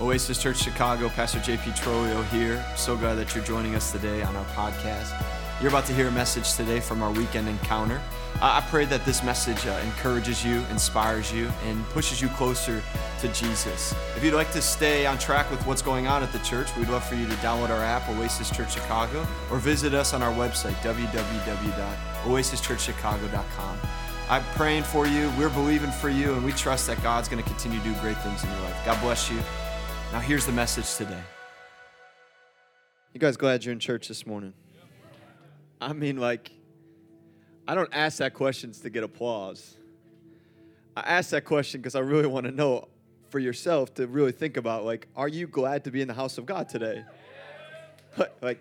Oasis Church Chicago, Pastor JP Trolio here. So glad that you're joining us today on our podcast. You're about to hear a message today from our weekend encounter. I pray that this message uh, encourages you, inspires you, and pushes you closer to Jesus. If you'd like to stay on track with what's going on at the church, we'd love for you to download our app, Oasis Church Chicago, or visit us on our website, www.oasischurchchicago.com. I'm praying for you, we're believing for you, and we trust that God's going to continue to do great things in your life. God bless you. Now, here's the message today. You guys glad you're in church this morning? I mean, like, I don't ask that questions to get applause. I ask that question because I really want to know for yourself to really think about, like, are you glad to be in the house of God today? like,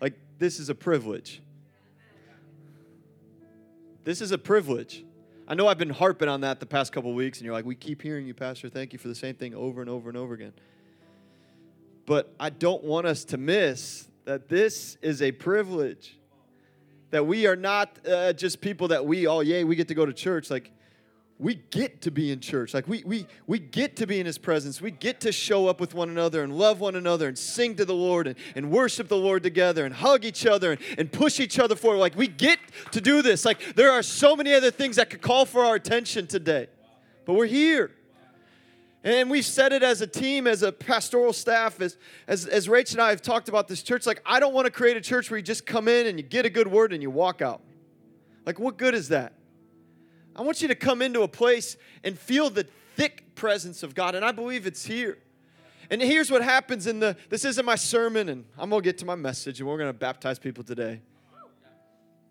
like this is a privilege. This is a privilege. I know I've been harping on that the past couple weeks, and you're like, we keep hearing you, Pastor. Thank you for the same thing over and over and over again. But I don't want us to miss that this is a privilege. That we are not uh, just people that we all yay we get to go to church. Like we get to be in church. Like we, we we get to be in his presence. We get to show up with one another and love one another and sing to the lord and, and worship the lord together and hug each other and, and push each other forward. Like we get to do this. Like there are so many other things that could call for our attention today but we're here and we've said it as a team, as a pastoral staff, as, as, as Rach and I have talked about this church. Like, I don't want to create a church where you just come in and you get a good word and you walk out. Like, what good is that? I want you to come into a place and feel the thick presence of God. And I believe it's here. And here's what happens in the, this isn't my sermon, and I'm to get to my message, and we're to baptize people today.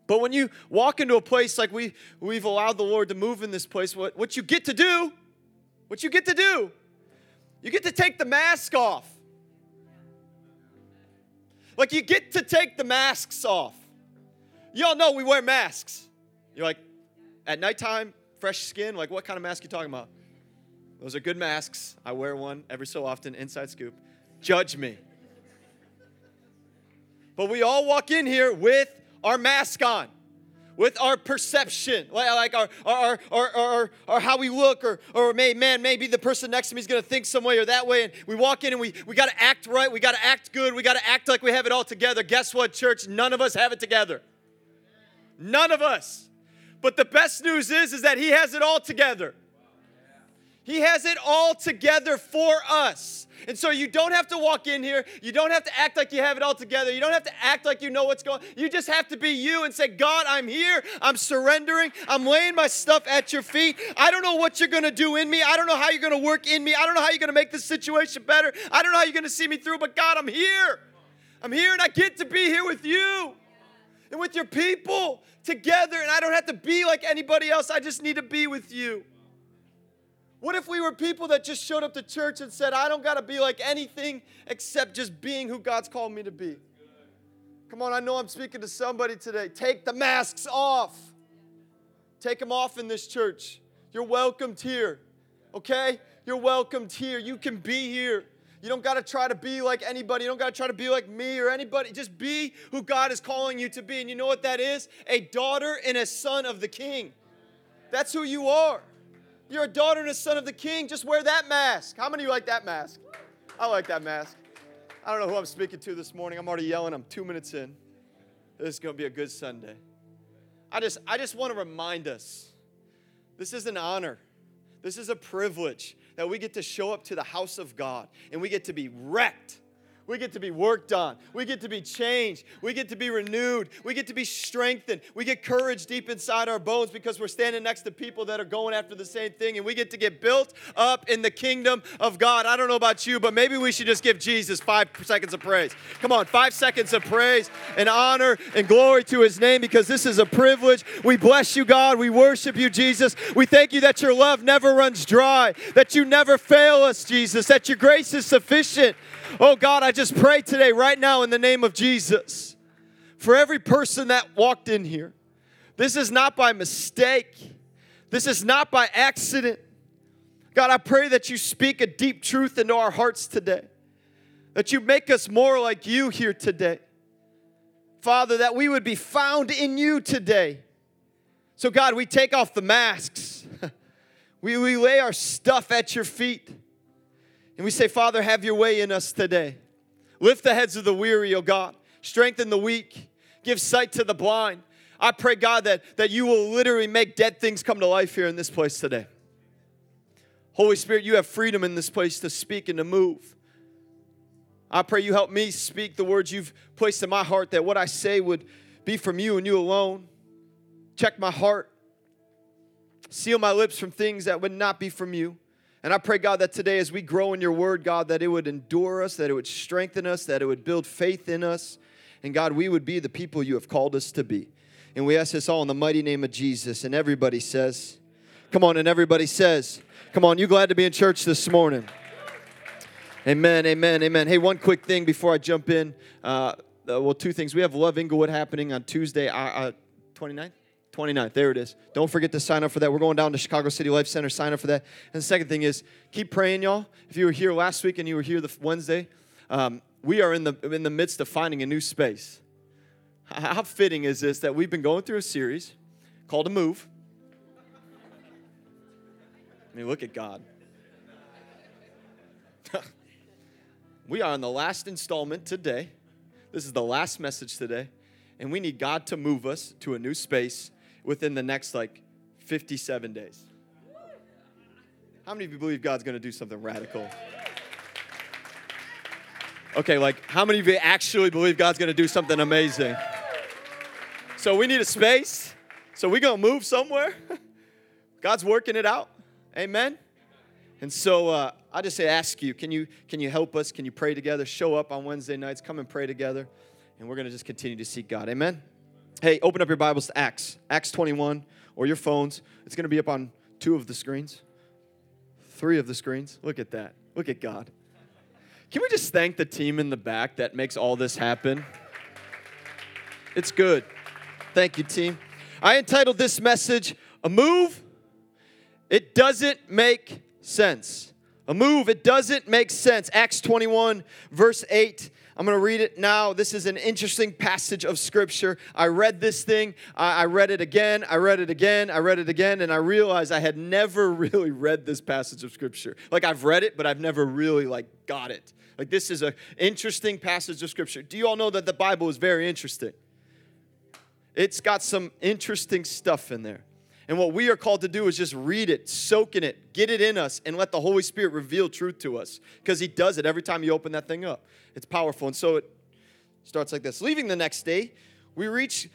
But when you walk into a place like we, we've allowed the Lord to move in this place, what, what you get to do what you get to do, you get to take the mask off. Like you get to take the masks off. Y'all know we wear masks. You're like, at nighttime, fresh skin, like what kind of mask you talking about? Those are good masks. I wear one every so often, inside scoop. Judge me. But we all walk in here with our mask on with our perception, like our, our, our, our, our, how we look, or, or may, man, maybe the person next to me is going to think some way or that way. And we walk in and we, we got to act right. We got to act good. We got to act like we have it all together. Guess what, church? None of us have it together. None of us. But the best news is, is that He has it all together. He has it all together for us. And so you don't have to walk in here. You don't have to act like you have it all together. You don't have to act like you know what's going. You just have to be you and say, God, I'm here. I'm surrendering. I'm laying my stuff at your feet. I don't know what you're going to do in me. I don't know how you're going to work in me. I don't know how you're going to make this situation better. I don't know how you're going to see me through, but God, I'm here. I'm here and I get to be here with you and with your people together. And I don't have to be like anybody else. I just need to be with you. What if we were people that just showed up to church and said, I don't got to be like anything except just being who God's called me to be? Come on, I know I'm speaking to somebody today. Take the masks off. Take them off in this church. You're welcomed here, okay? You're welcomed here. You can be here. You don't got to try to be like anybody. You don't got to try to be like me or anybody. Just be who God is calling you to be. And you know what that is? A daughter and a son of the king. That's who you are. You're a daughter and a son of the king. Just wear that mask. How many of you like that mask? I like that mask. I don't know who I'm speaking to this morning. I'm already yelling. I'm two minutes in. This is going to be a good Sunday. I just, I just want to remind us this is an honor. This is a privilege that we get to show up to the house of God and we get to be wrecked we get to be worked on. We get to be changed. We get to be renewed. We get to be strengthened. We get courage deep inside our bones because we're standing next to people that are going after the same thing. And we get to get built up in the kingdom of God. I don't know about you, but maybe we should just give Jesus five seconds of praise. Come on, five seconds of praise and honor and glory to his name because this is a privilege. We bless you, God. We worship you, Jesus. We thank you that your love never runs dry, that you never fail us, Jesus, that your grace is sufficient. Oh God, I just pray today, right now, in the name of Jesus, for every person that walked in here. This is not by mistake, this is not by accident. God, I pray that you speak a deep truth into our hearts today, that you make us more like you here today. Father, that we would be found in you today. So, God, we take off the masks, we, we lay our stuff at your feet. And we say, Father, have your way in us today. Lift the heads of the weary, O God. Strengthen the weak. Give sight to the blind. I pray, God, that, that you will literally make dead things come to life here in this place today. Holy Spirit, you have freedom in this place to speak and to move. I pray you help me speak the words you've placed in my heart, that what I say would be from you and you alone. Check my heart. Seal my lips from things that would not be from you. And I pray, God, that today as we grow in your word, God, that it would endure us, that it would strengthen us, that it would build faith in us. And God, we would be the people you have called us to be. And we ask this all in the mighty name of Jesus. And everybody says, Come on, and everybody says, Come on, you glad to be in church this morning? Amen, amen, amen. Hey, one quick thing before I jump in. Uh, uh, well, two things. We have Love Englewood happening on Tuesday, uh, uh, 29th? 29th, there it is. Don't forget to sign up for that. We're going down to Chicago City Life Center. Sign up for that. And the second thing is, keep praying, y'all. If you were here last week and you were here the Wednesday, um, we are in the in the midst of finding a new space. How fitting is this that we've been going through a series called A Move? I mean, look at God. we are on the last installment today. This is the last message today. And we need God to move us to a new space within the next like 57 days. How many of you believe God's going to do something radical? Okay, like how many of you actually believe God's going to do something amazing? So we need a space. So we're going to move somewhere. God's working it out. Amen. And so uh, I just say, ask you, can you can you help us? Can you pray together? Show up on Wednesday nights. Come and pray together, and we're going to just continue to seek God. Amen. Hey, open up your Bibles to Acts, Acts 21, or your phones. It's going to be up on two of the screens, three of the screens. Look at that. Look at God. Can we just thank the team in the back that makes all this happen? It's good. Thank you, team. I entitled this message, A Move it doesn't make sense. A move, it doesn't make sense. Acts 21, verse 8. I'm going to read it now. This is an interesting passage of scripture. I read this thing. I read it again. I read it again. I read it again. And I realized I had never really read this passage of scripture. Like I've read it, but I've never really like got it. Like this is an interesting passage of scripture. Do you all know that the Bible is very interesting? It's got some interesting stuff in there. And what we are called to do is just read it, soak in it, get it in us, and let the Holy Spirit reveal truth to us. Because He does it every time you open that thing up. It's powerful. And so it starts like this Leaving the next day, we reached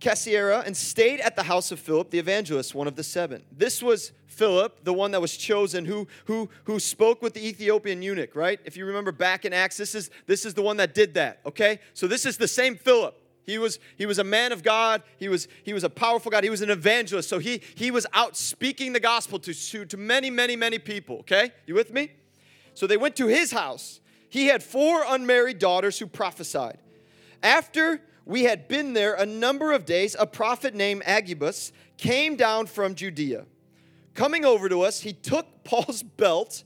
Caesarea and stayed at the house of Philip the evangelist, one of the seven. This was Philip, the one that was chosen, who, who, who spoke with the Ethiopian eunuch, right? If you remember back in Acts, this is, this is the one that did that, okay? So this is the same Philip. He was, he was a man of God. He was, he was a powerful God. He was an evangelist. So he, he was out speaking the gospel to, to, to many, many, many people. Okay? You with me? So they went to his house. He had four unmarried daughters who prophesied. After we had been there a number of days, a prophet named Agabus came down from Judea. Coming over to us, he took Paul's belt,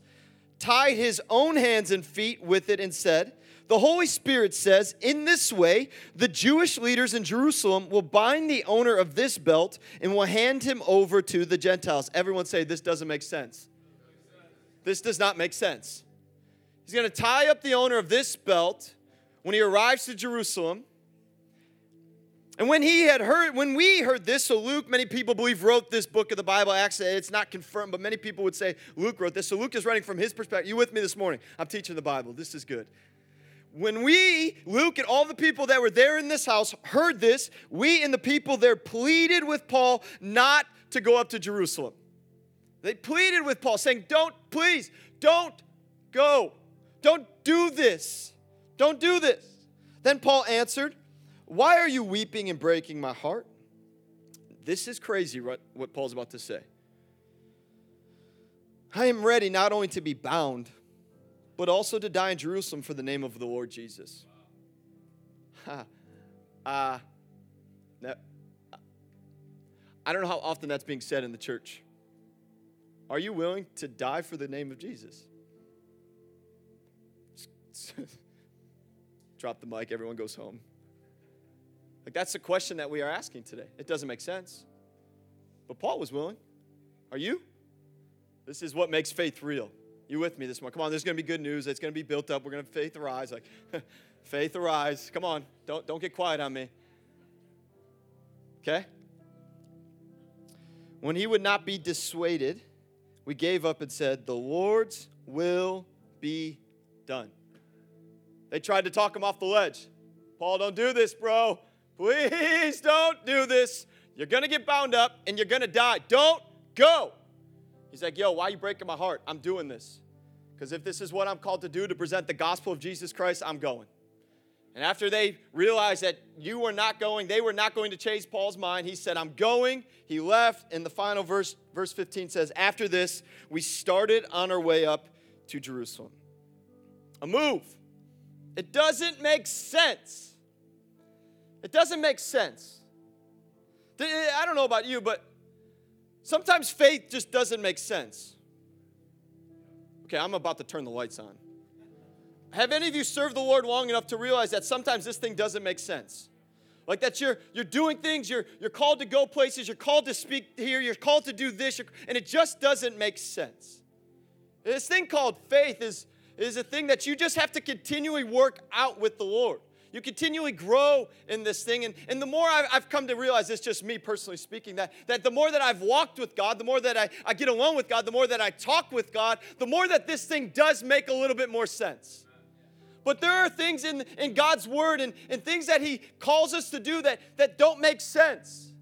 tied his own hands and feet with it, and said, the Holy Spirit says, In this way, the Jewish leaders in Jerusalem will bind the owner of this belt and will hand him over to the Gentiles. Everyone say, This doesn't make sense. This does not make sense. He's going to tie up the owner of this belt when he arrives to Jerusalem. And when he had heard, when we heard this, so Luke, many people believe, wrote this book of the Bible. Actually, it's not confirmed, but many people would say Luke wrote this. So Luke is writing from his perspective. You with me this morning? I'm teaching the Bible. This is good when we, Luke and all the people that were there in this house, heard this, we and the people there pleaded with Paul not to go up to Jerusalem. They pleaded with Paul, saying, Don't, please, don't go. Don't do this. Don't do this. Then Paul answered, Why are you weeping and breaking my heart? This is crazy what, what Paul's about to say. I am ready not only to be bound, but also to die in Jerusalem for the name of the Lord Jesus. uh, I don't know how often that's being said in the church. Are you willing to die for the name of Jesus? Drop the mic, everyone goes home. Like that's the question that we are asking today. It doesn't make sense. But Paul was willing. Are you? This is what makes faith real. You with me this morning? Come on, there's going to be good news. It's going to be built up. We're going to faith arise. Like, faith arise. Come on, don't, don't get quiet on me. Okay? When he would not be dissuaded, we gave up and said, The Lord's will be done. They tried to talk him off the ledge. Paul, don't do this, bro. Please don't do this. You're going to get bound up and you're going to die. Don't go. He's like, Yo, why are you breaking my heart? I'm doing this. Because if this is what I'm called to do to present the gospel of Jesus Christ, I'm going. And after they realized that you were not going, they were not going to change Paul's mind, he said, I'm going. He left. And the final verse, verse 15 says, After this, we started on our way up to Jerusalem. A move. It doesn't make sense. It doesn't make sense. Eh, I don't know about you, but sometimes faith just doesn't make sense. Okay, I'm about to turn the lights on. Have any of you served the Lord long enough to realize that sometimes this thing doesn't make sense? Like that you're you're doing things, you're you're called to go places, you're called to speak here, you're called to do this, and it just doesn't make sense. This thing called faith is, is a thing that you just have to continually work out with the Lord. You continually grow in this thing. And, and the more I've, I've come to realize, it's just me personally speaking, that, that the more that I've walked with God, the more that I, I get alone with God, the more that I talk with God, the more that this thing does make a little bit more sense. But there are things in, in God's word and, and things that He calls us to do that, that don't make sense.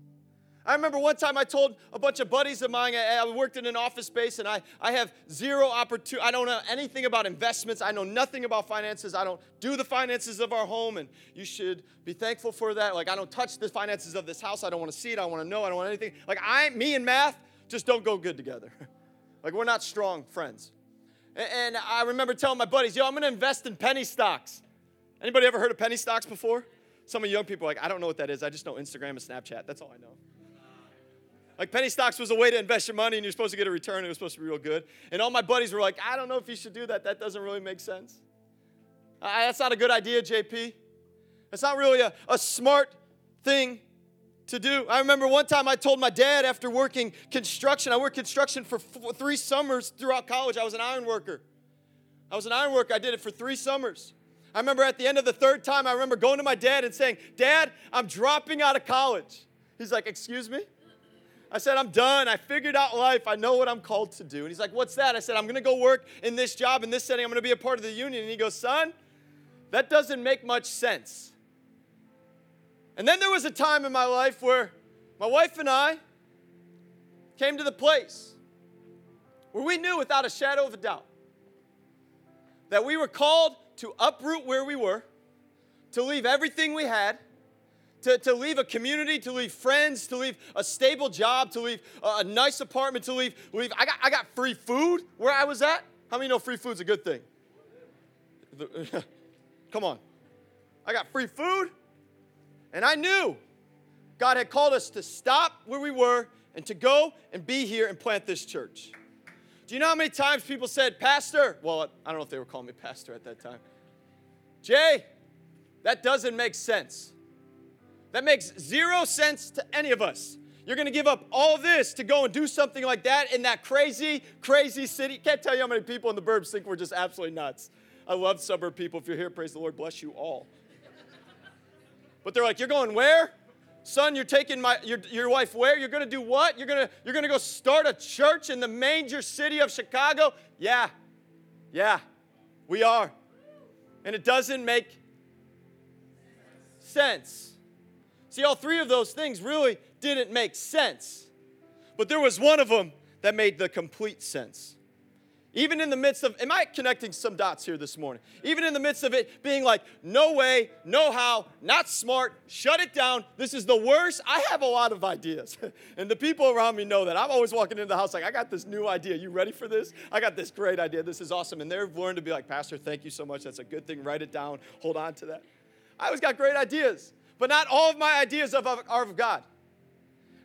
I remember one time I told a bunch of buddies of mine, I, I worked in an office space and I, I have zero opportunity. I don't know anything about investments. I know nothing about finances. I don't do the finances of our home, and you should be thankful for that. Like, I don't touch the finances of this house. I don't want to see it. I want to know. I don't want anything. Like, I, me and math just don't go good together. like, we're not strong friends. And I remember telling my buddies, yo, I'm going to invest in penny stocks. Anybody ever heard of penny stocks before? Some of you young people are like, I don't know what that is. I just know Instagram and Snapchat. That's all I know. Like penny stocks was a way to invest your money and you're supposed to get a return. It was supposed to be real good. And all my buddies were like, I don't know if you should do that. That doesn't really make sense. That's not a good idea, JP. That's not really a, a smart thing to do. I remember one time I told my dad after working construction, I worked construction for three summers throughout college. I was an iron worker. I was an iron worker. I did it for three summers. I remember at the end of the third time, I remember going to my dad and saying, Dad, I'm dropping out of college. He's like, Excuse me? I said, I'm done. I figured out life. I know what I'm called to do. And he's like, What's that? I said, I'm going to go work in this job, in this setting. I'm going to be a part of the union. And he goes, Son, that doesn't make much sense. And then there was a time in my life where my wife and I came to the place where we knew without a shadow of a doubt that we were called to uproot where we were, to leave everything we had, to, to leave a community, to leave friends, to leave a stable job, to leave a, a nice apartment, to leave, leave I, got, I got free food where I was at. How many know free food's a good thing? Come on. I got free food. And I knew God had called us to stop where we were and to go and be here and plant this church. Do you know how many times people said, Pastor? Well, I don't know if they were calling me Pastor at that time. Jay, that doesn't make sense. That makes zero sense to any of us. You're going to give up all this to go and do something like that in that crazy, crazy city. Can't tell you how many people in the burbs think we're just absolutely nuts. I love suburb people. If you're here, praise the Lord, bless you all. But they're like, You're going where? Son, you're taking my your, your wife where? You're gonna do what? You're gonna you're gonna go start a church in the major city of Chicago? Yeah. Yeah, we are. And it doesn't make sense. See, all three of those things really didn't make sense. But there was one of them that made the complete sense. Even in the midst of, am I connecting some dots here this morning? Even in the midst of it being like, no way, no how, not smart, shut it down. This is the worst. I have a lot of ideas. and the people around me know that. I'm always walking into the house like, I got this new idea. You ready for this? I got this great idea. This is awesome. And they've learned to be like, Pastor, thank you so much. That's a good thing. Write it down. Hold on to that. I always got great ideas. But not all of my ideas are of God.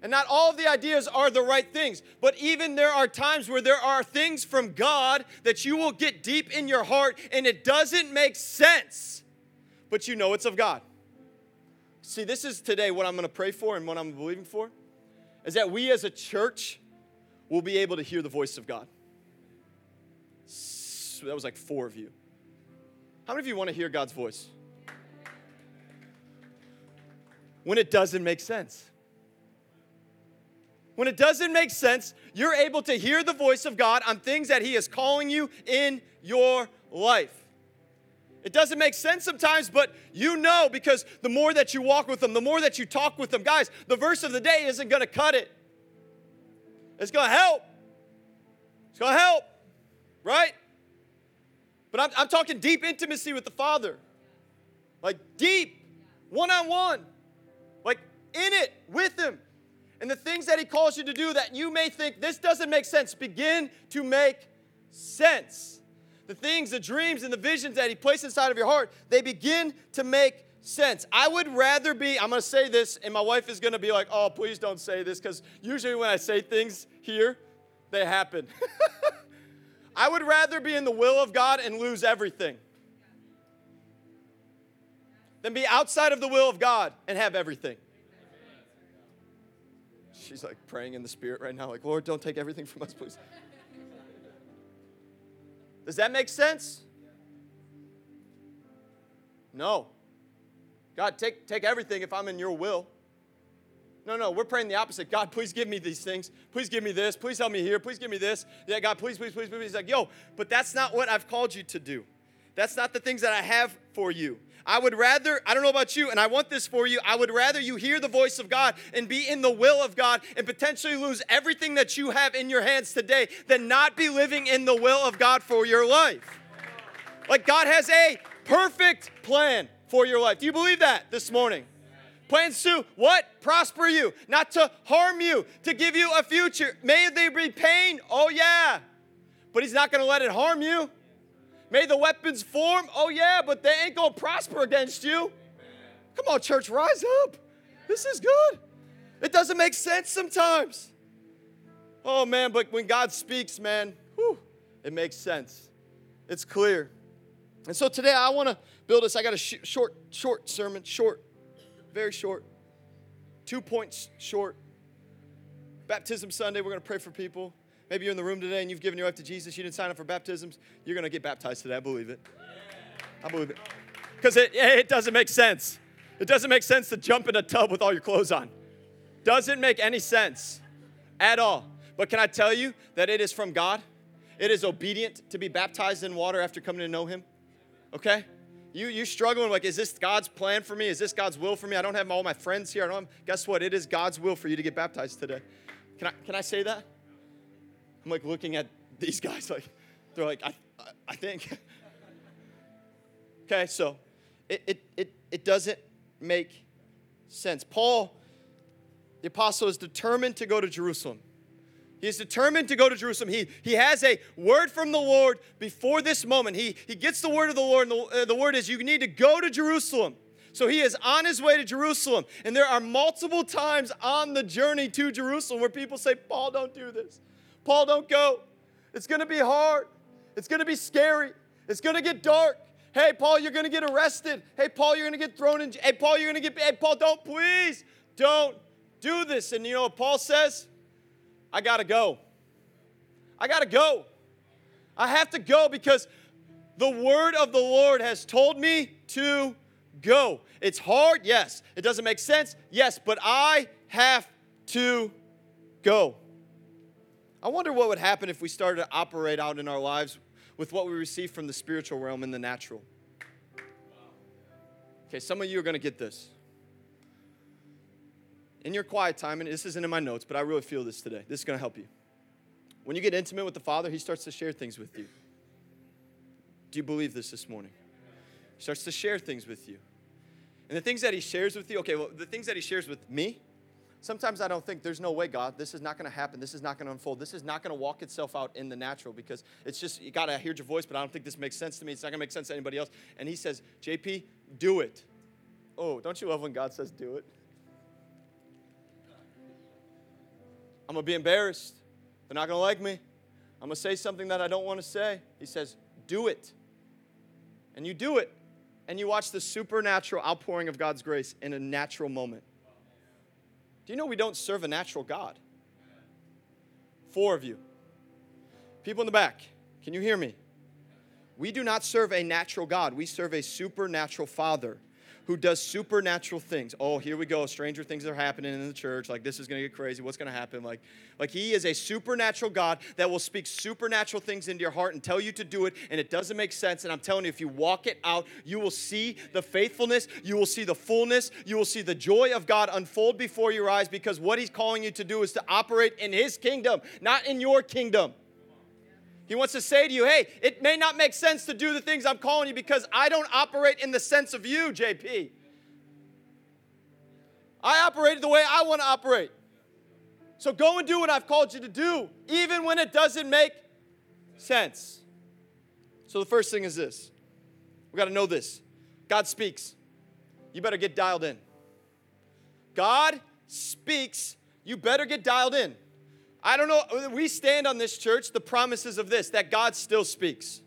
And not all of the ideas are the right things, but even there are times where there are things from God that you will get deep in your heart and it doesn't make sense, but you know it's of God. See, this is today what I'm going to pray for and what I'm believing for is that we as a church will be able to hear the voice of God. That was like four of you. How many of you want to hear God's voice? When it doesn't make sense. When it doesn't make sense, you're able to hear the voice of God on things that He is calling you in your life. It doesn't make sense sometimes, but you know because the more that you walk with them, the more that you talk with them, guys, the verse of the day isn't going to cut it. It's going to help. It's going to help, right? But I'm, I'm talking deep intimacy with the Father. Like deep, one on one, like in it with Him. And the things that He calls you to do that you may think this doesn't make sense begin to make sense the things, the dreams, and the visions that He placed inside of your heart, they begin to make sense. I would rather be, I'm gonna say this, and my wife is gonna be like, oh, please don't say this, because usually when I say things here, they happen. I would rather be in the will of God and lose everything than be outside of the will of God and have everything. She's like praying in the spirit right now, like, Lord, don't take everything from us, please. Does that make sense? No. God, take, take everything if I'm in your will. No, no, we're praying the opposite. God, please give me these things. Please give me this. Please help me here. Please give me this. Yeah, God, please, please, please, please. He's like, yo, but that's not what I've called you to do. That's not the things that I have for you. I would rather, I don't know about you, and I want this for you, I would rather you hear the voice of God and be in the will of God and potentially lose everything that you have in your hands today than not be living in the will of God for your life. Like God has a perfect plan for your life. Do you believe that this morning? Plans to what? Prosper you, not to harm you, to give you a future. May there be pain. Oh, yeah. But He's not going to let it harm you. May the weapons form. Oh, yeah, but they ain't going to prosper against you. Come on, church, rise up. This is good. It doesn't make sense sometimes. Oh, man, but when God speaks, man, whew, it makes sense. It's clear. And so today I want to build this. I got a sh- short, short sermon, short, very short, two points short. Baptism Sunday, we're going to pray for people. Maybe you're in the room today and you've given your life to Jesus. You didn't sign up for baptisms. You're going to get baptized today. I believe it. I believe it. Because it, it doesn't make sense. It doesn't make sense to jump in a tub with all your clothes on. Doesn't make any sense at all. But can I tell you that it is from God? It is obedient to be baptized in water after coming to know Him. Okay? You you struggling like, is this God's plan for me? Is this God's will for me? I don't have all my friends here. I don't. Have, guess what? It is God's will for you to get baptized today. Can I can I say that? I'm like looking at these guys like they're like, I, I think. okay, so it, it, it, it doesn't make sense. Paul, the apostle, is determined to go to Jerusalem. He is determined to go to Jerusalem. He, he has a word from the Lord before this moment. He, he gets the word of the Lord, and the, uh, the word is, You need to go to Jerusalem. So he is on his way to Jerusalem. And there are multiple times on the journey to Jerusalem where people say, Paul, don't do this. Paul, don't go. It's going to be hard. It's going to be scary. It's going to get dark. Hey, Paul, you're going to get arrested. Hey, Paul, you're going to get thrown in. Hey, Paul, you're going to get. Hey, Paul, don't please don't do this. And you know what Paul says? I got to go. I got to go. I have to go because the word of the Lord has told me to go. It's hard, yes. It doesn't make sense, yes, but I have to go. I wonder what would happen if we started to operate out in our lives with what we receive from the spiritual realm and the natural. Okay, some of you are going to get this. In your quiet time, and this isn't in my notes, but I really feel this today. This is going to help you. When you get intimate with the Father, He starts to share things with you. Do you believe this this morning? He starts to share things with you. And the things that He shares with you, okay, well, the things that He shares with me, Sometimes I don't think there's no way, God, this is not going to happen. This is not going to unfold. This is not going to walk itself out in the natural because it's just, you got to hear your voice, but I don't think this makes sense to me. It's not going to make sense to anybody else. And he says, JP, do it. Oh, don't you love when God says do it? I'm going to be embarrassed. They're not going to like me. I'm going to say something that I don't want to say. He says, do it. And you do it. And you watch the supernatural outpouring of God's grace in a natural moment. Do you know we don't serve a natural God? Four of you. People in the back, Can you hear me? We do not serve a natural God, we serve a supernatural Father who does supernatural things. Oh, here we go. Stranger things are happening in the church. Like this is going to get crazy. What's going to happen? Like like he is a supernatural God that will speak supernatural things into your heart and tell you to do it and it doesn't make sense and I'm telling you if you walk it out, you will see the faithfulness, you will see the fullness, you will see the joy of God unfold before your eyes because what he's calling you to do is to operate in his kingdom, not in your kingdom. He wants to say to you, hey, it may not make sense to do the things I'm calling you because I don't operate in the sense of you, JP. I operate the way I want to operate. So go and do what I've called you to do, even when it doesn't make sense. So the first thing is this we got to know this God speaks. You better get dialed in. God speaks. You better get dialed in. I don't know, we stand on this church the promises of this that God still speaks.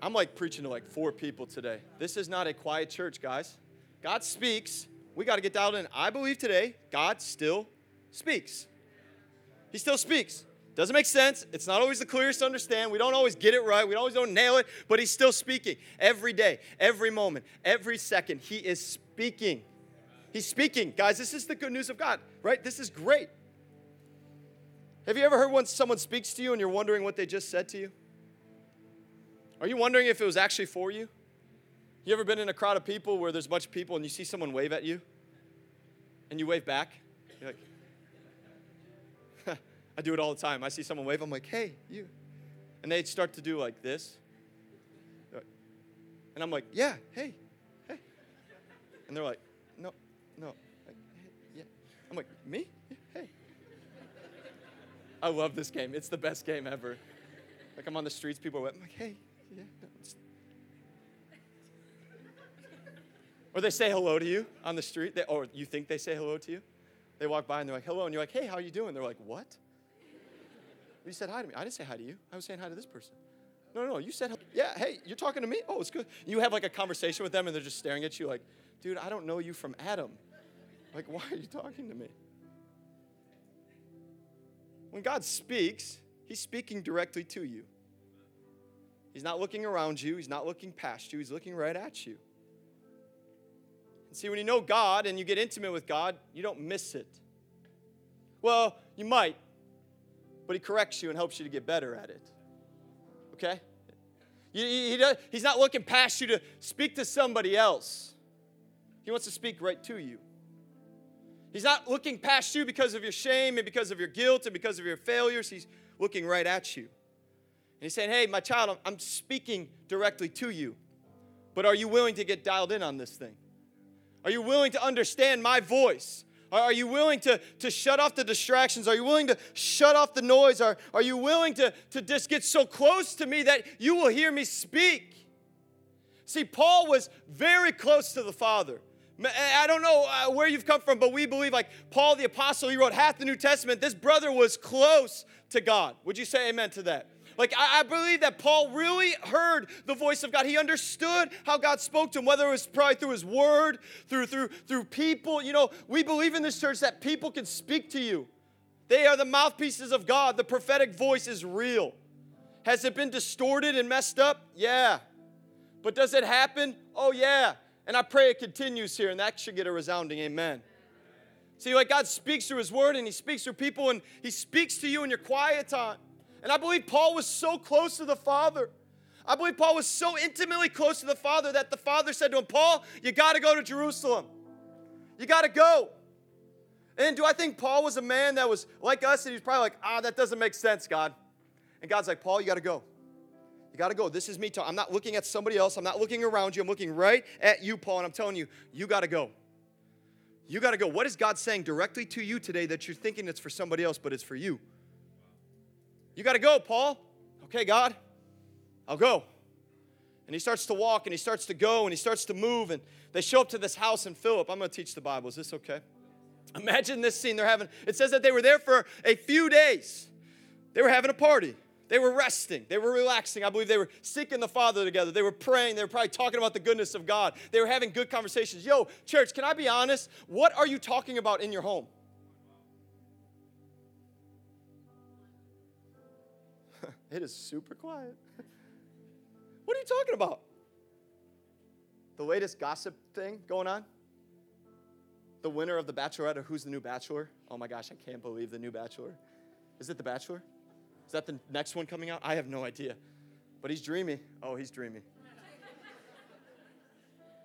I'm like preaching to like four people today. This is not a quiet church, guys. God speaks. We got to get dialed in. I believe today God still speaks. He still speaks. Doesn't make sense. It's not always the clearest to understand. We don't always get it right. We always don't nail it, but he's still speaking every day, every moment, every second. He is speaking. He's speaking. Guys, this is the good news of God, right? This is great. Have you ever heard when someone speaks to you and you're wondering what they just said to you? Are you wondering if it was actually for you? You ever been in a crowd of people where there's a bunch of people and you see someone wave at you? And you wave back? You're like, I do it all the time. I see someone wave, I'm like, hey, you. And they start to do like this. And I'm like, yeah, hey, hey. And they're like, no. yeah. I'm like, me? Hey. I love this game. It's the best game ever. Like I'm on the streets, people are I'm like, hey, yeah. No, or they say hello to you on the street, they, or you think they say hello to you. They walk by and they're like, hello, and you're like, hey, how are you doing? They're like, what? You said hi to me. I didn't say hi to you. I was saying hi to this person. No, no, you said, yeah, hey, you're talking to me? Oh, it's good. You have like a conversation with them and they're just staring at you like, dude, I don't know you from Adam. Like, why are you talking to me? When God speaks, He's speaking directly to you. He's not looking around you, He's not looking past you, He's looking right at you. And see, when you know God and you get intimate with God, you don't miss it. Well, you might, but He corrects you and helps you to get better at it. Okay? He, he does, he's not looking past you to speak to somebody else. He wants to speak right to you. He's not looking past you because of your shame and because of your guilt and because of your failures. He's looking right at you. And he's saying, Hey, my child, I'm, speaking directly to you. But are you willing to get dialed in on this thing? Are you willing to understand my voice? Are you willing to, to shut off the distractions? Are you willing to shut off the noise? Are, are you willing to, to just get so close to me that you will hear me speak? See, Paul was very close to the Father. I don't know uh, where you've come from, but we believe, like Paul the Apostle, he wrote half the New Testament. This brother was close to God. Would you say amen to that? Like, I, believe that Paul really heard the voice of God. He understood how God spoke to him, whether it was probably through his word, through, through, through people. You know, we believe in this church that people can speak to you. They are the mouthpieces of God. The prophetic voice is real. Has it been distorted and messed up? Yeah. But does it happen? Oh, yeah. And I pray it continues here, and that should get a resounding amen. See, like God speaks through His Word, and He speaks through people, and He speaks to you in your quiet time. And I believe Paul was so close to the Father. I believe Paul was so intimately close to the Father that the Father said to him, Paul, you got to go to Jerusalem. You got to go. And do I think Paul was a man that was like us and he's probably like, ah, that doesn't make sense, God. And God's like, Paul, you got to go. You got to go. This is me talking. I'm not looking at somebody else. I'm not looking around you. I'm looking right at you, Paul. And I'm telling you, you got to go. You got to go. What is God saying directly to you today that you're thinking it's for somebody else, but it's for you? You got to go, Paul. Okay, God, I'll go. And he starts to walk and he starts to go and he starts to move. And they show up to this house in Philip. I'm going to teach the Bible. Is this okay? Imagine this scene. They're having, it says that they were there for a few days. They were having a party. They were resting. They were relaxing. I believe they were seeking the Father together. They were praying. They were probably talking about the goodness of God. They were having good conversations. Yo, church, can I be honest? What are you talking about in your home? It is super quiet. what are you talking about? The latest gossip thing going on? The winner of The Bachelorette or who's the new Bachelor? Oh my gosh, I can't believe the new Bachelor. Is it The Bachelor? Is that the next one coming out? I have no idea. But he's dreamy. Oh, he's dreamy.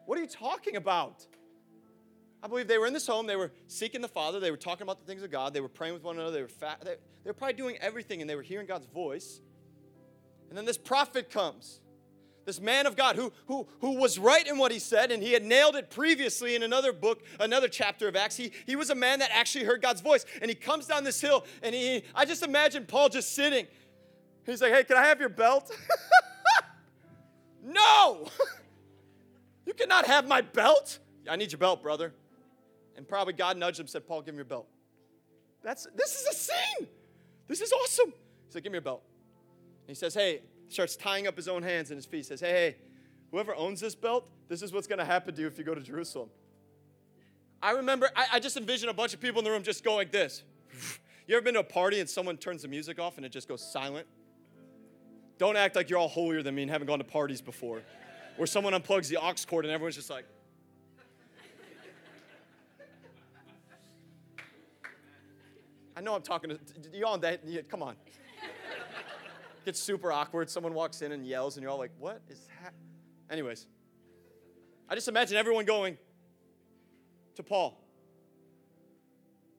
what are you talking about? I believe they were in this home. They were seeking the Father. They were talking about the things of God. They were praying with one another. They were. They, they were probably doing everything, and they were hearing God's voice. And then this prophet comes, this man of God who, who, who was right in what he said, and he had nailed it previously in another book, another chapter of Acts. He, he was a man that actually heard God's voice. And he comes down this hill, and he, I just imagine Paul just sitting. He's like, hey, can I have your belt? no! you cannot have my belt. I need your belt, brother. And probably God nudged him said, Paul, give me your belt. That's this is a scene. This is awesome. He said, Give me your belt. And he says, Hey, starts tying up his own hands and his feet. Says, Hey, hey, whoever owns this belt, this is what's gonna happen to you if you go to Jerusalem. I remember, I, I just envision a bunch of people in the room just going like this. You ever been to a party and someone turns the music off and it just goes silent? Don't act like you're all holier than me and haven't gone to parties before. Where someone unplugs the aux cord and everyone's just like, I know I'm talking to you all that. Come on. Gets super awkward. Someone walks in and yells, and you're all like, "What is that?" Anyways, I just imagine everyone going to Paul.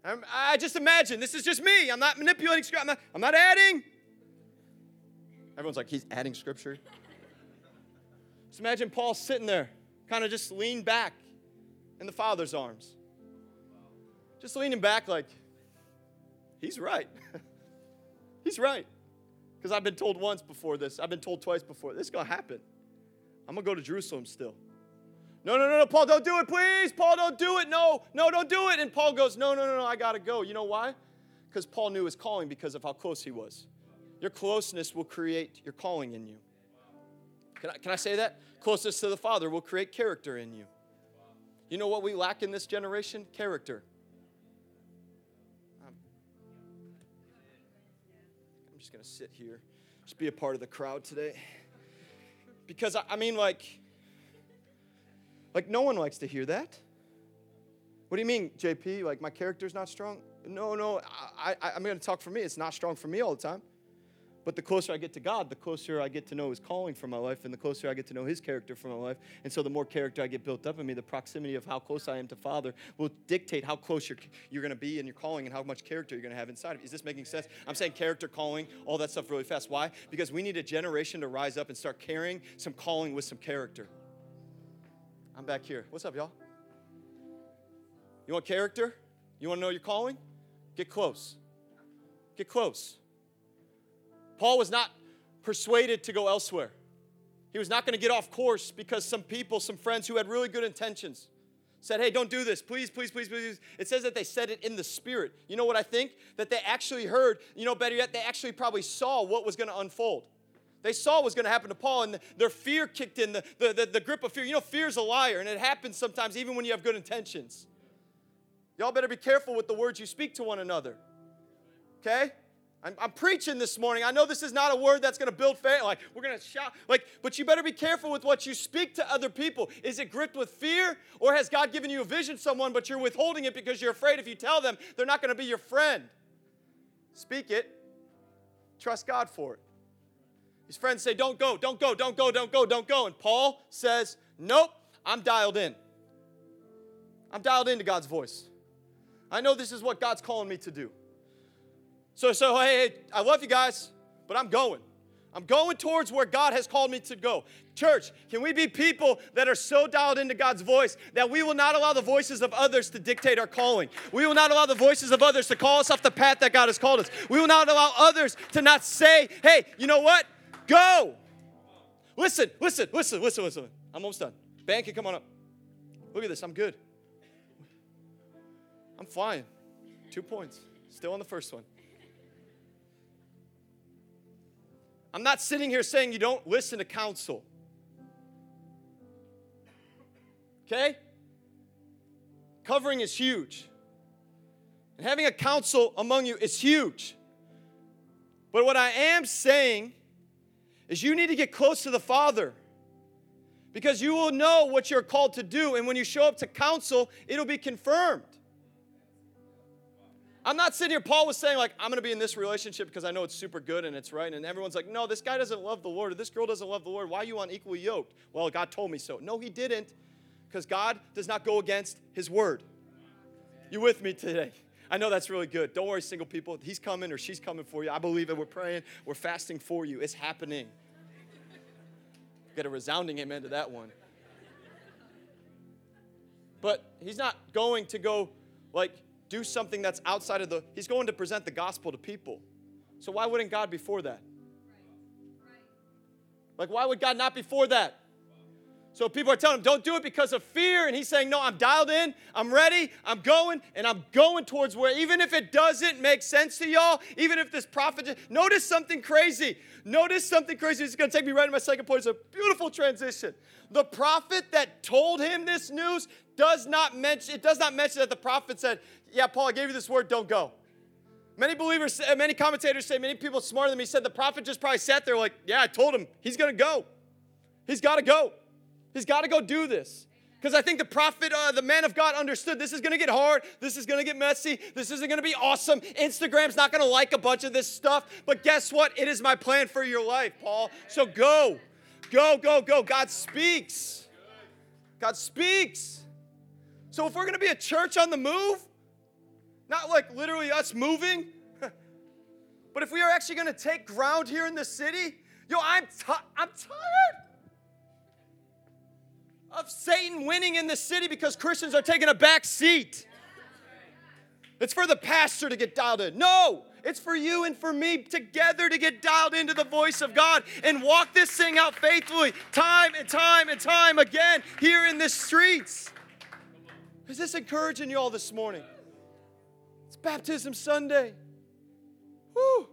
I'm, i just imagine this is just me. I'm not manipulating scripture. I'm not, I'm not adding. Everyone's like, he's adding scripture. Just imagine Paul sitting there, kind of just leaned back in the Father's arms. Just leaning back, like, He's right. He's right. Because I've been told once before this, I've been told twice before, this is going to happen. I'm going to go to Jerusalem still. No, no, no, no, Paul, don't do it, please. Paul, don't do it. No, no, don't do it. And Paul goes, No, no, no, no, I got to go. You know why? Because Paul knew his calling because of how close he was. Your closeness will create your calling in you. Can I, can I say that? Closeness to the Father will create character in you. You know what we lack in this generation? Character. Just going to sit here, just be a part of the crowd today. Because, I mean, like, like no one likes to hear that. What do you mean, JP? Like, my character's not strong? No, no, I, I, I'm going to talk for me. It's not strong for me all the time. But the closer I get to God, the closer I get to know His calling for my life, and the closer I get to know His character for my life. And so the more character I get built up in me, the proximity of how close I am to Father will dictate how close you're, you're going to be in your calling and how much character you're going to have inside of you. Is this making sense? I'm saying character, calling, all that stuff really fast. Why? Because we need a generation to rise up and start carrying some calling with some character. I'm back here. What's up, y'all? You want character? You want to know your calling? Get close. Get close. Paul was not persuaded to go elsewhere. He was not going to get off course because some people, some friends who had really good intentions, said, Hey, don't do this. Please, please, please, please. It says that they said it in the spirit. You know what I think? That they actually heard, you know, better yet, they actually probably saw what was going to unfold. They saw what was going to happen to Paul, and their fear kicked in, the, the, the, the grip of fear. You know, fear is a liar, and it happens sometimes even when you have good intentions. Y'all better be careful with the words you speak to one another. Okay? I'm, I'm, preaching this morning. I know this is not a word that's going to build faith. Like, we're going to shout. Like, but you better be careful with what you speak to other people. Is it gripped with fear? Or has God given you a vision someone, but you're withholding it because you're afraid if you tell them, they're not going to be your friend? Speak it. Trust God for it. His friends say, Don't go, don't go, don't go, don't go, don't go. And Paul says, Nope, I'm dialed in. I'm dialed into God's voice. I know this is what God's calling me to do. So, so hey, hey, I love you guys, but I'm going. I'm going towards where God has called me to go. Church, can we be people that are so dialed into God's voice that we will not allow the voices of others to dictate our calling? We will not allow the voices of others to call us off the path that God has called us. We will not allow others to not say, hey, you know what? Go. Listen, listen, listen, listen, listen. I'm almost done. Band can come on up. Look at this. I'm good. I'm flying. Two points. Still on the first one. I'm not sitting here saying you don't listen to counsel. Okay? Covering is huge. And having a counsel among you is huge. But what I am saying is you need to get close to the Father because you will know what you're called to do. And when you show up to counsel, it'll be confirmed. I'm not sitting here, Paul was saying, like, I'm going to be in this relationship because I know it's super good and it's right. And everyone's like, no, this guy doesn't love the Lord or this girl doesn't love the Lord. Why are you unequally yoked? Well, God told me so. No, he didn't because God does not go against his word. You with me today? I know that's really good. Don't worry, single people. He's coming or she's coming for you. I believe it. We're praying. We're fasting for you. It's happening. Get a resounding amen to that one. But he's not going to go like do something that's outside of the, he's going to present the gospel to people. So why wouldn't God be for that? Like, why would God not be for that? So people are telling him, don't do it because of fear. And he's saying, no, I'm dialed in, I'm ready, I'm going, and I'm going towards where, even if it doesn't make sense to y'all, even if this prophet, notice something crazy. Notice something crazy. It's going to take me right to my second point. It's a beautiful transition. The prophet that told him this news does not mention, it does not mention that the prophet said, yeah, Paul, I gave you this word, don't go. Many believers, uh, many commentators say, many people smarter than me said the prophet just probably sat there like, yeah, I told him he's going to go. He's got to go. He's got to go do this. Because I think the prophet, uh, the man of God, understood this is going to get hard. This is going to get messy. This isn't going to be awesome. Instagram's not going to like a bunch of this stuff. But guess what? It is my plan for your life, Paul. So go. Go, go, go. God speaks. God speaks. So if we're going to be a church on the move, not like literally us moving, but if we are actually going to take ground here in the city, yo, I'm, t- I'm tired of Satan winning in the city because Christians are taking a back seat. It's for the pastor to get dialed in. No, it's for you and for me together to get dialed into the voice of God and walk this thing out faithfully time and time and time again here in the streets. Is this encouraging you all this morning? It's Baptism Sunday. Woo!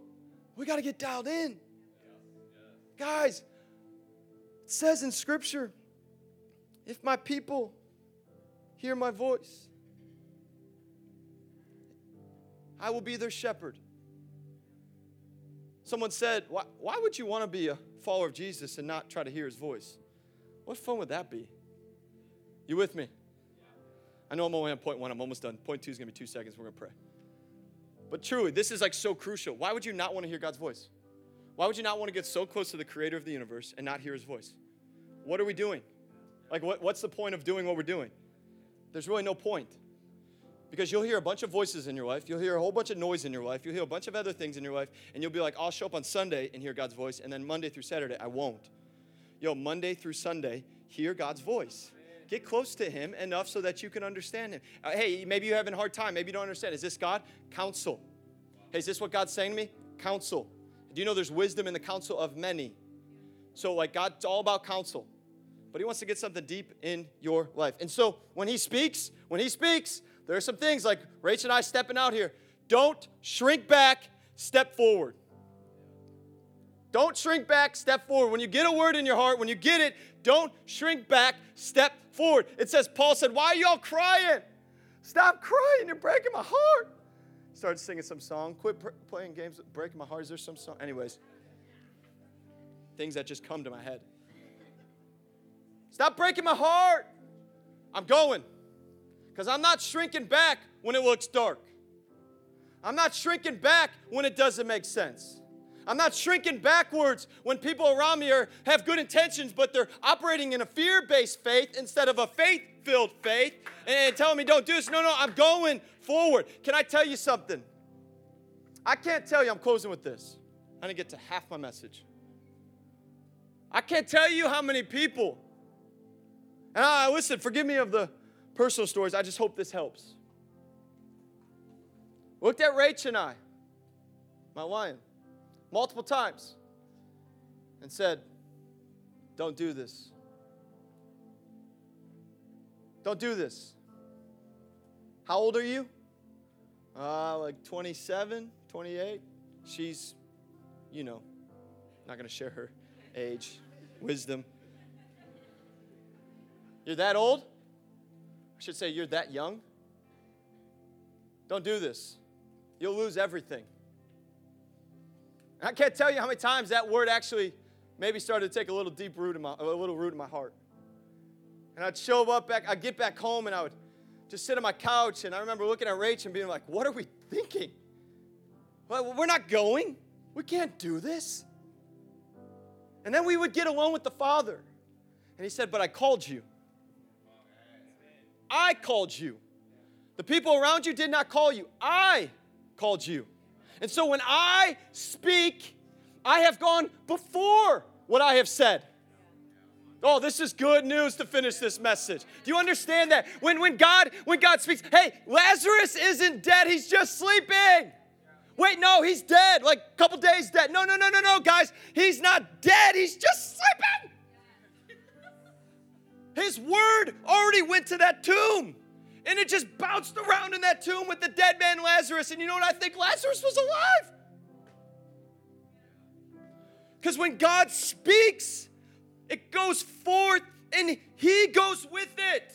We got to get dialed in. Guys, it says in Scripture, if my people hear my voice, I will be their shepherd. Someone said, why, why would you want to be a follower of Jesus and not try to hear his voice? What fun would that be? You with me? I know I'm only on point one. I'm almost done. Point two is going to be two seconds. We're going to pray. But truly, this is like so crucial. Why would you not want to hear God's voice? Why would you not want to get so close to the creator of the universe and not hear his voice? What are we doing? Like, what, what's the point of doing what we're doing? There's really no point. Because you'll hear a bunch of voices in your life, you'll hear a whole bunch of noise in your life, you'll hear a bunch of other things in your life, and you'll be like, I'll show up on Sunday and hear God's voice, and then Monday through Saturday, I won't. Yo, Monday through Sunday, hear God's voice. Get close to Him enough so that you can understand Him. Uh, hey, maybe you're having a hard time. Maybe you don't understand. Is this God? Counsel. Hey, is this what God's saying to me? Counsel. Do you know there's wisdom in the counsel of many? So, like, God's all about counsel but he wants to get something deep in your life. And so when he speaks, when he speaks, there are some things like Rach and I stepping out here. Don't shrink back, step forward. Don't shrink back, step forward. When you get a word in your heart, when you get it, don't shrink back, step forward. It says, Paul said, Why are y'all crying? Stop crying, you're breaking my heart. Started singing some song. Quit pr- playing games, breaking my heart. Is there some song? Anyways, things that just come to my head. Stop breaking my heart. I'm going. Because I'm not shrinking back when it looks dark. I'm not shrinking back when it doesn't make sense. I'm not shrinking backwards when people around me are, have good intentions, but they're operating in a fear based faith instead of a faith filled faith and telling me, don't do this. No, no, I'm going forward. Can I tell you something? I can't tell you, I'm closing with this. I didn't get to half my message. I can't tell you how many people and I, listen, forgive me of the personal stories. I just hope this helps. Looked at Rach and I, my lion, multiple times and said, Don't do this. Don't do this. How old are you? Uh, like 27, 28. She's, you know, not going to share her age, wisdom. You're that old? I should say, you're that young? Don't do this. You'll lose everything. I can't tell you how many times that word actually maybe started to take a little deep root in my, a little root in my heart. And I'd show up back, I'd get back home and I would just sit on my couch and I remember looking at Rach and being like, what are we thinking? Well, we're not going. We can't do this. And then we would get alone with the Father. And he said, But I called you. I called you. The people around you did not call you. I called you. And so when I speak, I have gone before what I have said. Oh, this is good news to finish this message. Do you understand that? When, when God when God speaks, hey, Lazarus isn't dead, he's just sleeping. Wait, no, he's dead. Like a couple days dead. No, no, no, no, no, guys. He's not dead. He's just sleeping. His word already went to that tomb. And it just bounced around in that tomb with the dead man Lazarus. And you know what I think? Lazarus was alive. Because when God speaks, it goes forth and he goes with it.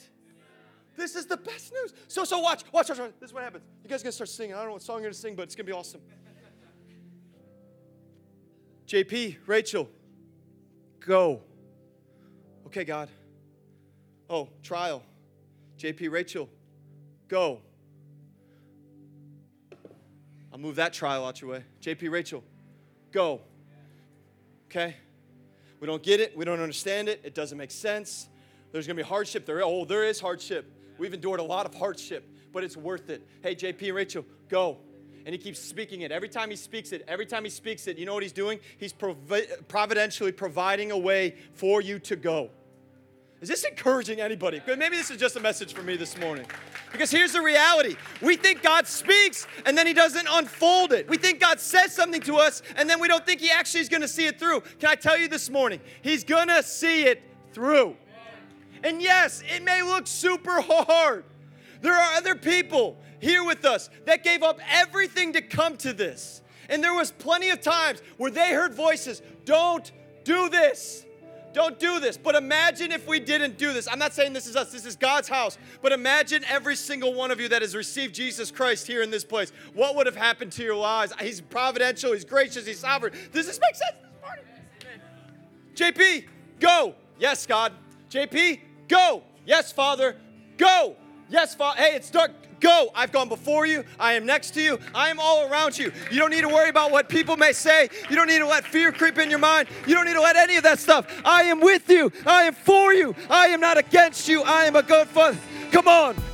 This is the best news. So, so watch, watch, watch, watch. This is what happens. You guys gonna start singing. I don't know what song you're gonna sing, but it's gonna be awesome. JP, Rachel, go. Okay, God. Oh, trial. JP, Rachel, go. I'll move that trial out your way. JP, Rachel, go. Okay? We don't get it. We don't understand it. It doesn't make sense. There's going to be hardship. There, oh, there is hardship. We've endured a lot of hardship, but it's worth it. Hey, JP and Rachel, go. And he keeps speaking it. Every time he speaks it, every time he speaks it, you know what he's doing? He's provi- providentially providing a way for you to go. Is this encouraging anybody? Maybe this is just a message for me this morning. Because here's the reality we think God speaks and then He doesn't unfold it. We think God says something to us and then we don't think He actually is going to see it through. Can I tell you this morning? He's going to see it through. And yes, it may look super hard. There are other people here with us that gave up everything to come to this. And there was plenty of times where they heard voices, "Don't do this." Don't do this. But imagine if we didn't do this. I'm not saying this is us, this is God's house. But imagine every single one of you that has received Jesus Christ here in this place. What would have happened to your lives? He's providential, He's gracious, He's sovereign. Does this make sense this morning? JP, go. Yes, God. JP, Go. Yes, Father. Go. Yes, Father. Hey, it's dark. Go. I've gone before you. I am next to you. I am all around you. You don't need to worry about what people may say. You don't need to let fear creep in your mind. You don't need to let any of that stuff. I am with you. I am for you. I am not against you. I am a good father. Come on.